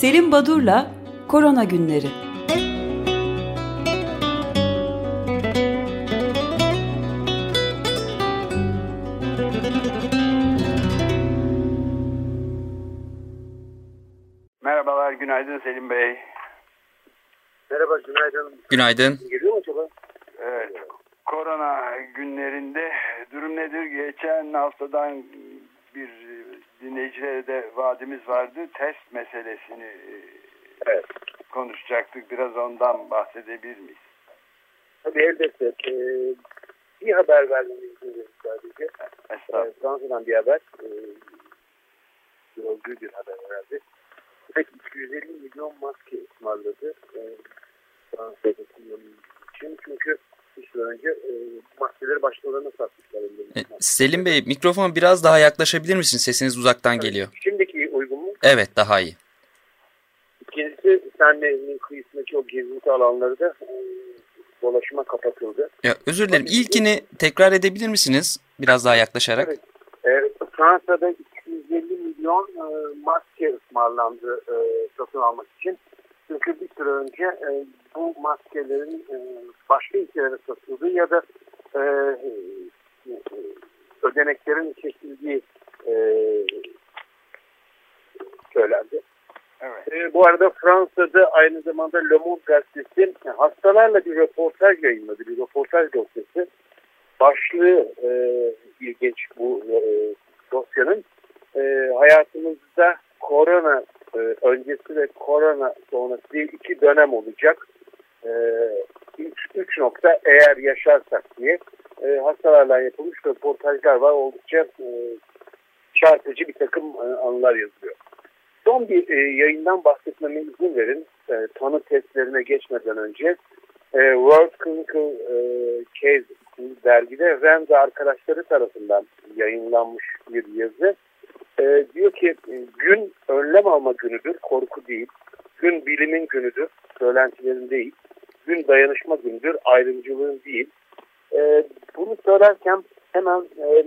Selim Badur'la Korona Günleri. Merhabalar, günaydın Selim Bey. Merhaba, günaydın. Günaydın. Geliyor mu acaba? Evet, korona günlerinde durum nedir? Geçen haftadan dinleyicilere de vaadimiz vardı. Test meselesini Evet. konuşacaktık. Biraz ondan bahsedebilir miyiz? Tabii elbette. Ee, bir haber vermemi istiyorum sadece. Ee. Fransa'dan bir haber. Ee, gördüğü bir haber herhalde. Evet, 250 milyon maske ısmarladı. Ee, Fransa'da kullanılmak için. Çünkü bir süre önce e, maskeleri başkalarına satmışlar. E, Selim Bey mikrofon biraz daha yaklaşabilir misiniz? Sesiniz uzaktan geliyor. Şimdiki uygun mu? Evet daha iyi. İkincisi Senle'nin kıyısındaki o gezinti alanları da e, dolaşıma kapatıldı. Ya, özür dilerim. İlkini tekrar edebilir misiniz? Biraz daha yaklaşarak. Evet. E, Fransa'da 250 milyon e, maske ısmarlandı e, satın almak için. Çünkü bir süre önce e, bu maskelerin e, başka ülkelere satıldığı ya da e, e, ödeneklerin çekildiği e, söylendi. Evet. E, bu arada Fransa'da aynı zamanda Le Monde gazetesi hastalarla bir röportaj yayınladı. Bir röportaj dosyası. Başlığı e, ilginç bu e, dosyanın. E, hayatımızda korona e, öncesi ve korona sonrası iki dönem olacak. E, nokta eğer yaşarsak diye e, hastalarla yapılmış röportajlar var. Oldukça e, çarpıcı bir takım e, anılar yazılıyor. Son bir e, yayından bahsetmeme izin verin. E, tanı testlerine geçmeden önce e, World Clinical e, Case dergide ve arkadaşları tarafından yayınlanmış bir yazı. E, diyor ki gün önlem alma günüdür, korku değil. Gün bilimin günüdür, söylentilerin değil. Gün dayanışma günüdür, ayrımcılığın değil. E, bunu söylerken hemen e,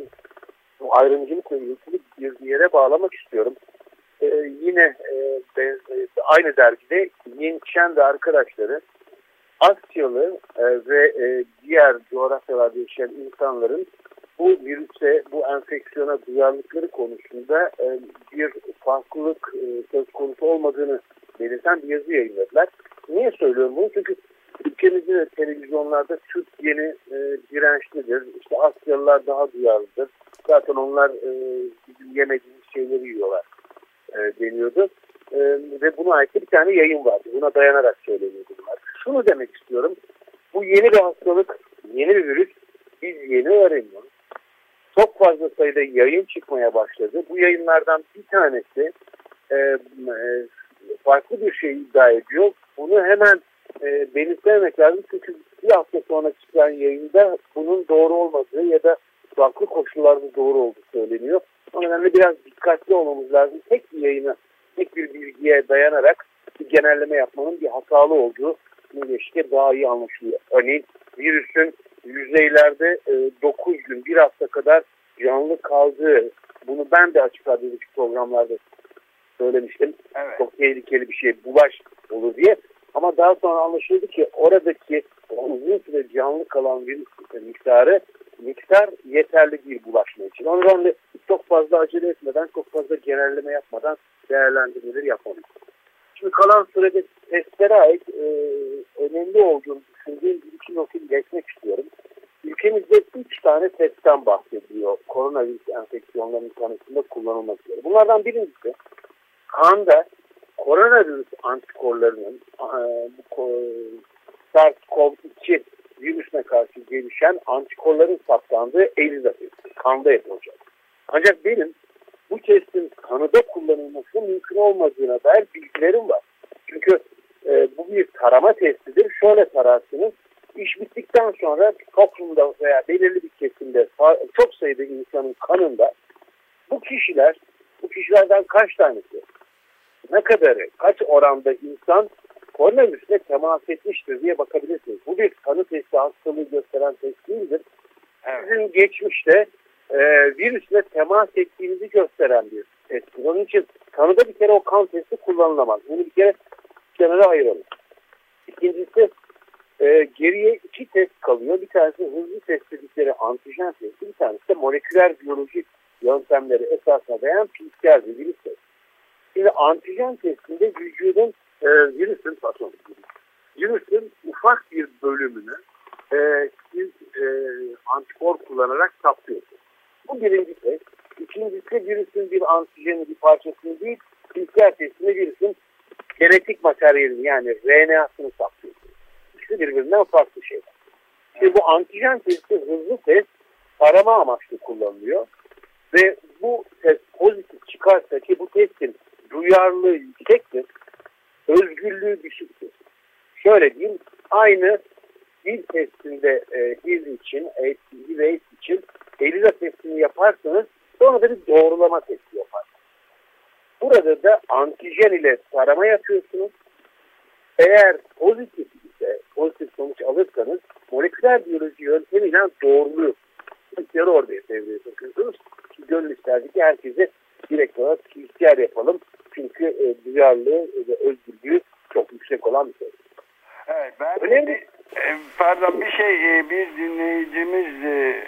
bu ayrımcılıkla ilgili bir yere bağlamak istiyorum. Ee, yine e, ben, e, aynı dergide Yin Chen ve arkadaşları Asyalı e, ve e, diğer coğrafyalarda yaşayan insanların bu virüse, bu enfeksiyona duyarlılıkları konusunda e, bir farklılık e, söz konusu olmadığını belirten bir yazı yayınladılar. Niye söylüyorum bunu? Çünkü ülkemizde de televizyonlarda Türk yeni e, dirençlidir. İşte Asyalılar daha duyarlıdır. Zaten onlar e, yemediğimiz şeyleri yiyorlar e, deniyordu. E, ve buna ait bir tane yayın vardı. Buna dayanarak söyleniyordu bunlar. Şunu demek istiyorum. Bu yeni bir hastalık, yeni bir virüs. Biz yeni öğreniyoruz. Çok fazla sayıda yayın çıkmaya başladı. Bu yayınlardan bir tanesi e, e, farklı bir şey iddia ediyor. Bunu hemen e, belirtmemek lazım. Çünkü bir hafta sonra çıkan yayında bunun doğru olmadığı ya da farklı koşullarda doğru olduğu söyleniyor. O nedenle biraz dikkatli olmamız lazım. Tek bir yayına, tek bir bilgiye dayanarak bir genelleme yapmanın bir hatalı olduğu işte daha iyi anlaşılıyor. Örneğin virüsün yüzeylerde e, 9 gün, bir hafta kadar canlı kaldığı, bunu ben de açık radyodaki programlarda söylemiştim. Evet. Çok tehlikeli bir şey, bulaş olur diye. Ama daha sonra anlaşıldı ki oradaki uzun süre canlı kalan virüs miktarı miktar yeterli değil bulaşma için. O nedenle çok fazla acele etmeden, çok fazla genelleme yapmadan değerlendirmeleri yapmalıyız. Şimdi kalan sürede testlere ait e, önemli olduğunu düşündüğüm bir iki notu iletmek istiyorum. Ülkemizde üç tane testten bahsediliyor koronavirüs enfeksiyonlarının tanısında kullanılmak üzere. Bunlardan birincisi kanda koronavirüs antikorlarının e, SARS-CoV-2 virüsüne karşı gelişen antikorların saptandığı ELISA testi. Kanda yapılacak. Ancak benim bu testin kanıda kullanılması mümkün olmadığına dair bilgilerim var. Çünkü e, bu bir tarama testidir. Şöyle tararsınız. İş bittikten sonra toplumda veya belirli bir kesimde çok sayıda insanın kanında bu kişiler, bu kişilerden kaç tanesi, ne kadarı, kaç oranda insan koronavirüsle temas etmiştir diye bakabilirsiniz. Bu bir kanı testi hastalığı gösteren test değildir. Sizin geçmişte e, virüsle temas ettiğinizi gösteren bir testtir. Onun için kanıda bir kere o kan testi kullanılamaz. Bunu bir kere kenara ayıralım. İkincisi e, geriye iki test kalıyor. Bir tanesi hızlı test dedikleri antijen testi, bir tanesi de moleküler biyolojik yöntemleri esasına dayan PCR virüs testi. Şimdi antijen testinde vücudun e, virüsün pardon, virüsün ufak bir bölümünü e, siz e, antikor kullanarak saplıyorsunuz. Bu birinci test. İkincisi virüsün bir antijeni bir parçasını değil, PCR testinde virüsün genetik materyalini yani RNA'sını saplıyorsunuz. İkisi birbirinden farklı şeyler. Şimdi bu antijen testi hızlı test arama amaçlı kullanılıyor. Ve bu test pozitif çıkarsa ki bu testin duyarlılığı yüksektir, özgürlüğü düşüktür. Şöyle diyeyim, aynı dil testinde e, dil için, AIDS, HIV AIDS için ELISA testini yaparsanız sonra da bir doğrulama testi yaparsınız. Burada da antijen ile tarama yapıyorsunuz. Eğer pozitif ise, pozitif sonuç alırsanız moleküler biyoloji yöntemiyle doğruluyor. PCR orada devreye sokuyorsunuz. Gönül isterdi ki herkese direkt olarak PCR yapalım. Duyarlılığı ve özgürlüğü çok yüksek olan bir şey. Evet, ben Önemli. bir, e, pardon bir şey e, bir dinleyicimiz e,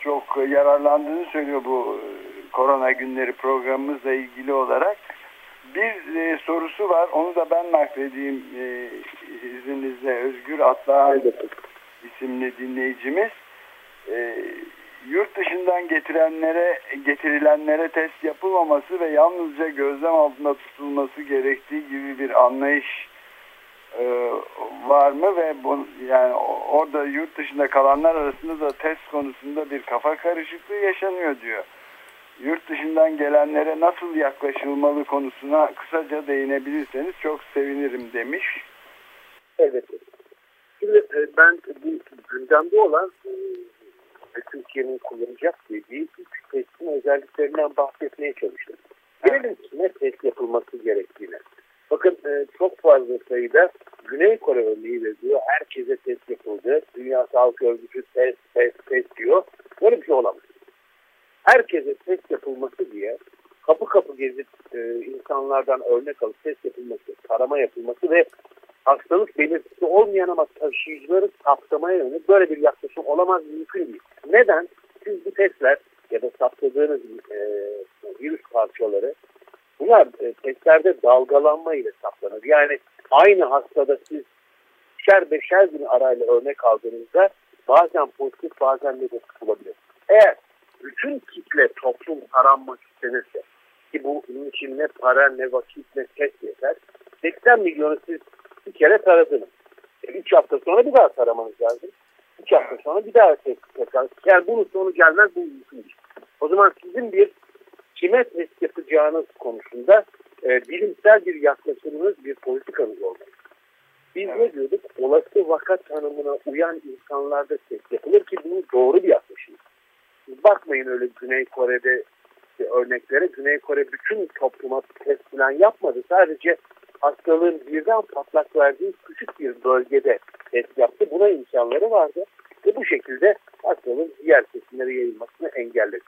çok yararlandığını söylüyor bu korona günleri programımızla ilgili olarak. Bir e, sorusu var. Onu da ben nakledeyim e, izninizle. Özgür Atlan isimli dinleyicimiz. E, yurt dışından getirenlere getirilenlere test yapılmaması ve yalnızca gözlem altında tutulması gerektiği gibi bir anlayış e, var mı ve bu, yani orada yurt dışında kalanlar arasında da test konusunda bir kafa karışıklığı yaşanıyor diyor. Yurt dışından gelenlere nasıl yaklaşılmalı konusuna kısaca değinebilirseniz çok sevinirim demiş. Evet. Şimdi e, ben bu gündemde olan e, ve Türkiye'nin kullanacak dediği üç testin özelliklerinden bahsetmeye çalıştım. Gelelim kime test yapılması gerektiğine. Bakın e, çok fazla sayıda Güney Kore örneği veriliyor. Herkese test yapıldı. Dünya Sağlık Örgütü test, test, test diyor. Böyle bir şey olamaz. Herkese test yapılması diye kapı kapı gezip e, insanlardan örnek alıp test yapılması, tarama yapılması ve hastalık belirtisi olmayan ama taşıyıcıları saptamaya yönelik böyle bir yaklaşım olamaz mümkün değil. Neden? Siz bu testler ya da saptadığınız e, virüs parçaları bunlar e, testlerde dalgalanma ile saplanır. Yani aynı hastada siz beşer beşer gün arayla örnek aldığınızda bazen pozitif bazen negatif olabilir. Eğer bütün kitle toplum taranmak istenirse ki bu bunun için ne para ne vakit ne test yeter 80 milyonu siz bir kere taradınız. 3 hafta sonra bir daha taramanız lazım. 3 hafta sonra bir daha tekrar. Yani bunun sonu gelmez bu mümkün. O zaman sizin bir kime test yapacağınız konusunda e, bilimsel bir yaklaşımınız, bir politikanız olmalı. Biz evet. ne diyorduk? Olası vaka tanımına uyan insanlarda test yapılır ki bu doğru bir yaklaşım. Bakmayın öyle Güney Kore'de örneklere. Güney Kore bütün topluma test falan yapmadı. Sadece hastalığın birden patlak verdiği küçük bir bölgede test yaptı. Buna imkanları vardı. Ve bu şekilde hastalığın diğer kesimlere yayılmasını engelledi.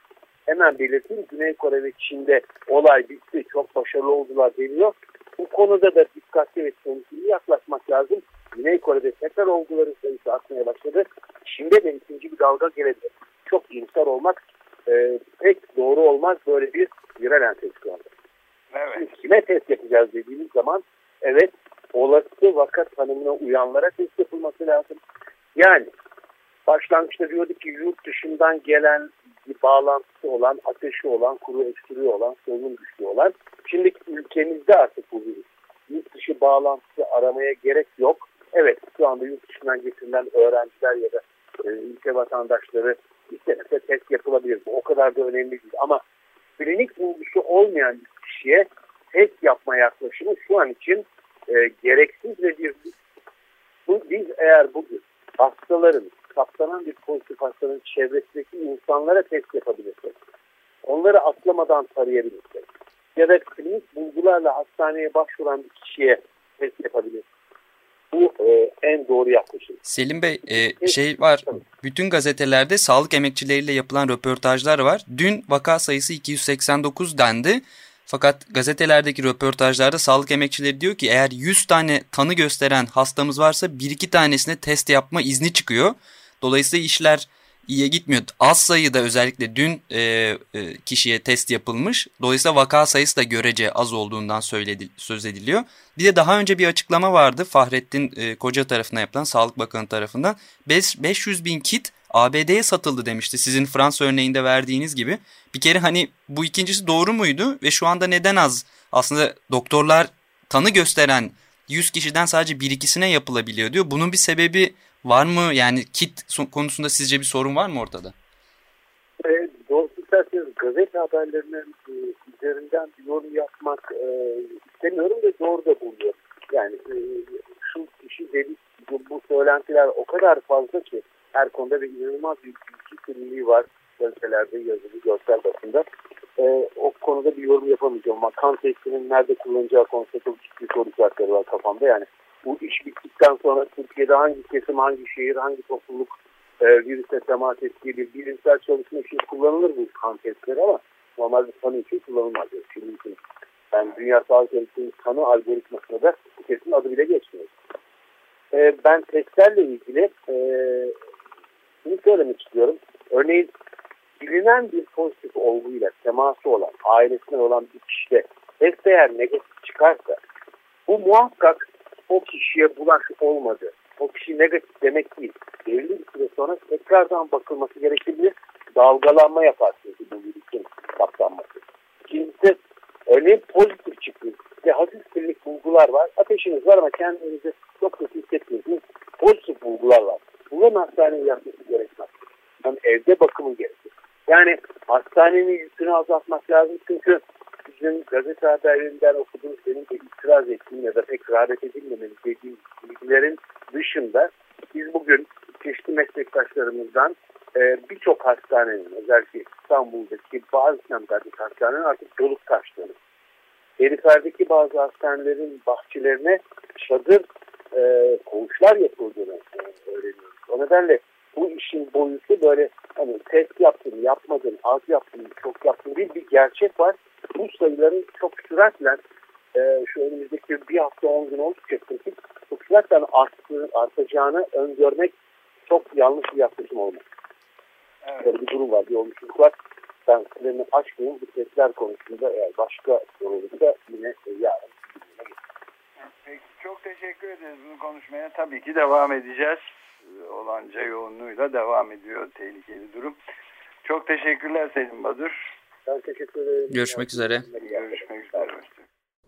Hemen belirteyim Güney Kore ve Çin'de olay bitti. Çok başarılı oldular deniyor. Bu konuda da dikkatli ve temkinli yaklaşmak lazım. Güney Kore'de tekrar olguların sayısı artmaya başladı. Çin'de de ikinci bir dalga gelebilir. Çok iyimser olmak e, pek doğru olmaz böyle bir viral enfeksiyonda. Evet. Kime test yapacağız dediğimiz zaman evet olası vaka tanımına uyanlara test yapılması lazım. Yani başlangıçta diyorduk ki yurt dışından gelen bir bağlantısı olan, ateşi olan, kuru öksürüğü olan, solunum güçlü olan. Şimdi ülkemizde artık bu virüs. Yurt dışı bağlantısı aramaya gerek yok. Evet şu anda yurt dışından getirilen öğrenciler ya da e, ülke vatandaşları istenirse test yapılabilir. Bu o kadar da önemli değil. Ama klinik bulgusu olmayan bir kişiye test yapma yaklaşımı şu an için e, gereksiz ve bir bu, biz eğer bugün hastaların kapsanan bir pozitif hastanın çevresindeki insanlara test yapabilirsek, onları atlamadan tarayabilirsek ya da klinik bulgularla hastaneye başvuran bir kişiye test yapabilirsek. Bu e, en doğru yaklaşım. Selim Bey e, şey var bütün gazetelerde sağlık emekçileriyle yapılan röportajlar var. Dün vaka sayısı 289 dendi. Fakat gazetelerdeki röportajlarda sağlık emekçileri diyor ki eğer 100 tane tanı gösteren hastamız varsa 1-2 tanesine test yapma izni çıkıyor. Dolayısıyla işler iyiye gitmiyor. Az sayıda özellikle dün e, e, kişiye test yapılmış. Dolayısıyla vaka sayısı da görece az olduğundan söyledi, söz ediliyor. Bir de daha önce bir açıklama vardı Fahrettin e, Koca tarafından yapılan Sağlık Bakanı tarafından. 500 bin kit ABD'ye satıldı demişti sizin Fransa örneğinde verdiğiniz gibi. Bir kere hani bu ikincisi doğru muydu ve şu anda neden az? Aslında doktorlar tanı gösteren 100 kişiden sadece bir ikisine yapılabiliyor diyor. Bunun bir sebebi var mı? Yani kit konusunda sizce bir sorun var mı ortada? E, doğrusu isterseniz gazete haberlerinin e, üzerinden bir yorum yapmak e, istemiyorum ve doğru da buluyorum. Yani e, şu kişi dedik bu, bu söylentiler o kadar fazla ki her konuda bir inanılmaz bir bilgi kirliliği var gazetelerde yazılı görsel basında. E, o konuda bir yorum yapamayacağım ama kan testinin nerede kullanacağı konusunda çok ciddi soru işaretleri var kafamda. Yani bu iş bittikten sonra Türkiye'de hangi kesim, hangi şehir, hangi topluluk e, virüse temas ettiği bir bilimsel çalışma için kullanılır bu kan testleri ama normalde tanı için kullanılmaz. Şimdi yani Dünya Sağlık Örgütü'nün tanı algoritmasında da bu kesin adı bile geçmiyor. E, ben testlerle ilgili e, şunu söylemek istiyorum. Örneğin bilinen bir pozitif olguyla teması olan, ailesine olan bir kişide test eğer negatif çıkarsa bu muhakkak o kişiye bulaş olmadı. O kişi negatif demek değil. Belirli bir süre sonra tekrardan bakılması gerekebilir. Dalgalanma yapar çünkü bu virüsün saptanması. İkincisi örneğin pozitif çıktı ve hafif klinik bulgular var. Ateşiniz var ama kendinizi çok kötü hissettiğiniz pozitif bulgular var. Bunların hastaneye yapması gerekmez. Yani evde bakımı gerekir. Yani hastanenin yükünü azaltmak lazım çünkü bizim gazete haberlerinden okuduğum senin de itiraz ettiğin ya da pek rağbet edilmemeli dediğin bilgilerin dışında biz bugün çeşitli meslektaşlarımızdan e, birçok hastanenin özellikle İstanbul'daki bazı semtlerdeki hastanenin artık dolup taştığını, periferdeki bazı hastanelerin bahçelerine çadır e, koğuşlar yapıldığını e, öğreniyoruz. O nedenle bu işin boyutu böyle hani test yaptın, yapmadın, az yaptın, çok yaptın değil bir gerçek var. Bu sayıların çok süratle e, şu önümüzdeki bir hafta on gün oldukça kritik çok süratle arttı, artacağını öngörmek çok yanlış bir yaklaşım olmaz. Evet. Böyle bir durum var, bir oluşumluk var. Ben sınırını açmayayım. Bu testler konusunda eğer başka soru olursa yine e, yarın Peki, çok teşekkür ederiz bunu konuşmaya. Tabii ki devam edeceğiz. Olanca yoğunluğuyla devam ediyor tehlikeli durum. Çok teşekkürler Selim Badur. Ben teşekkür ederim. Görüşmek üzere. Görüşmek üzere.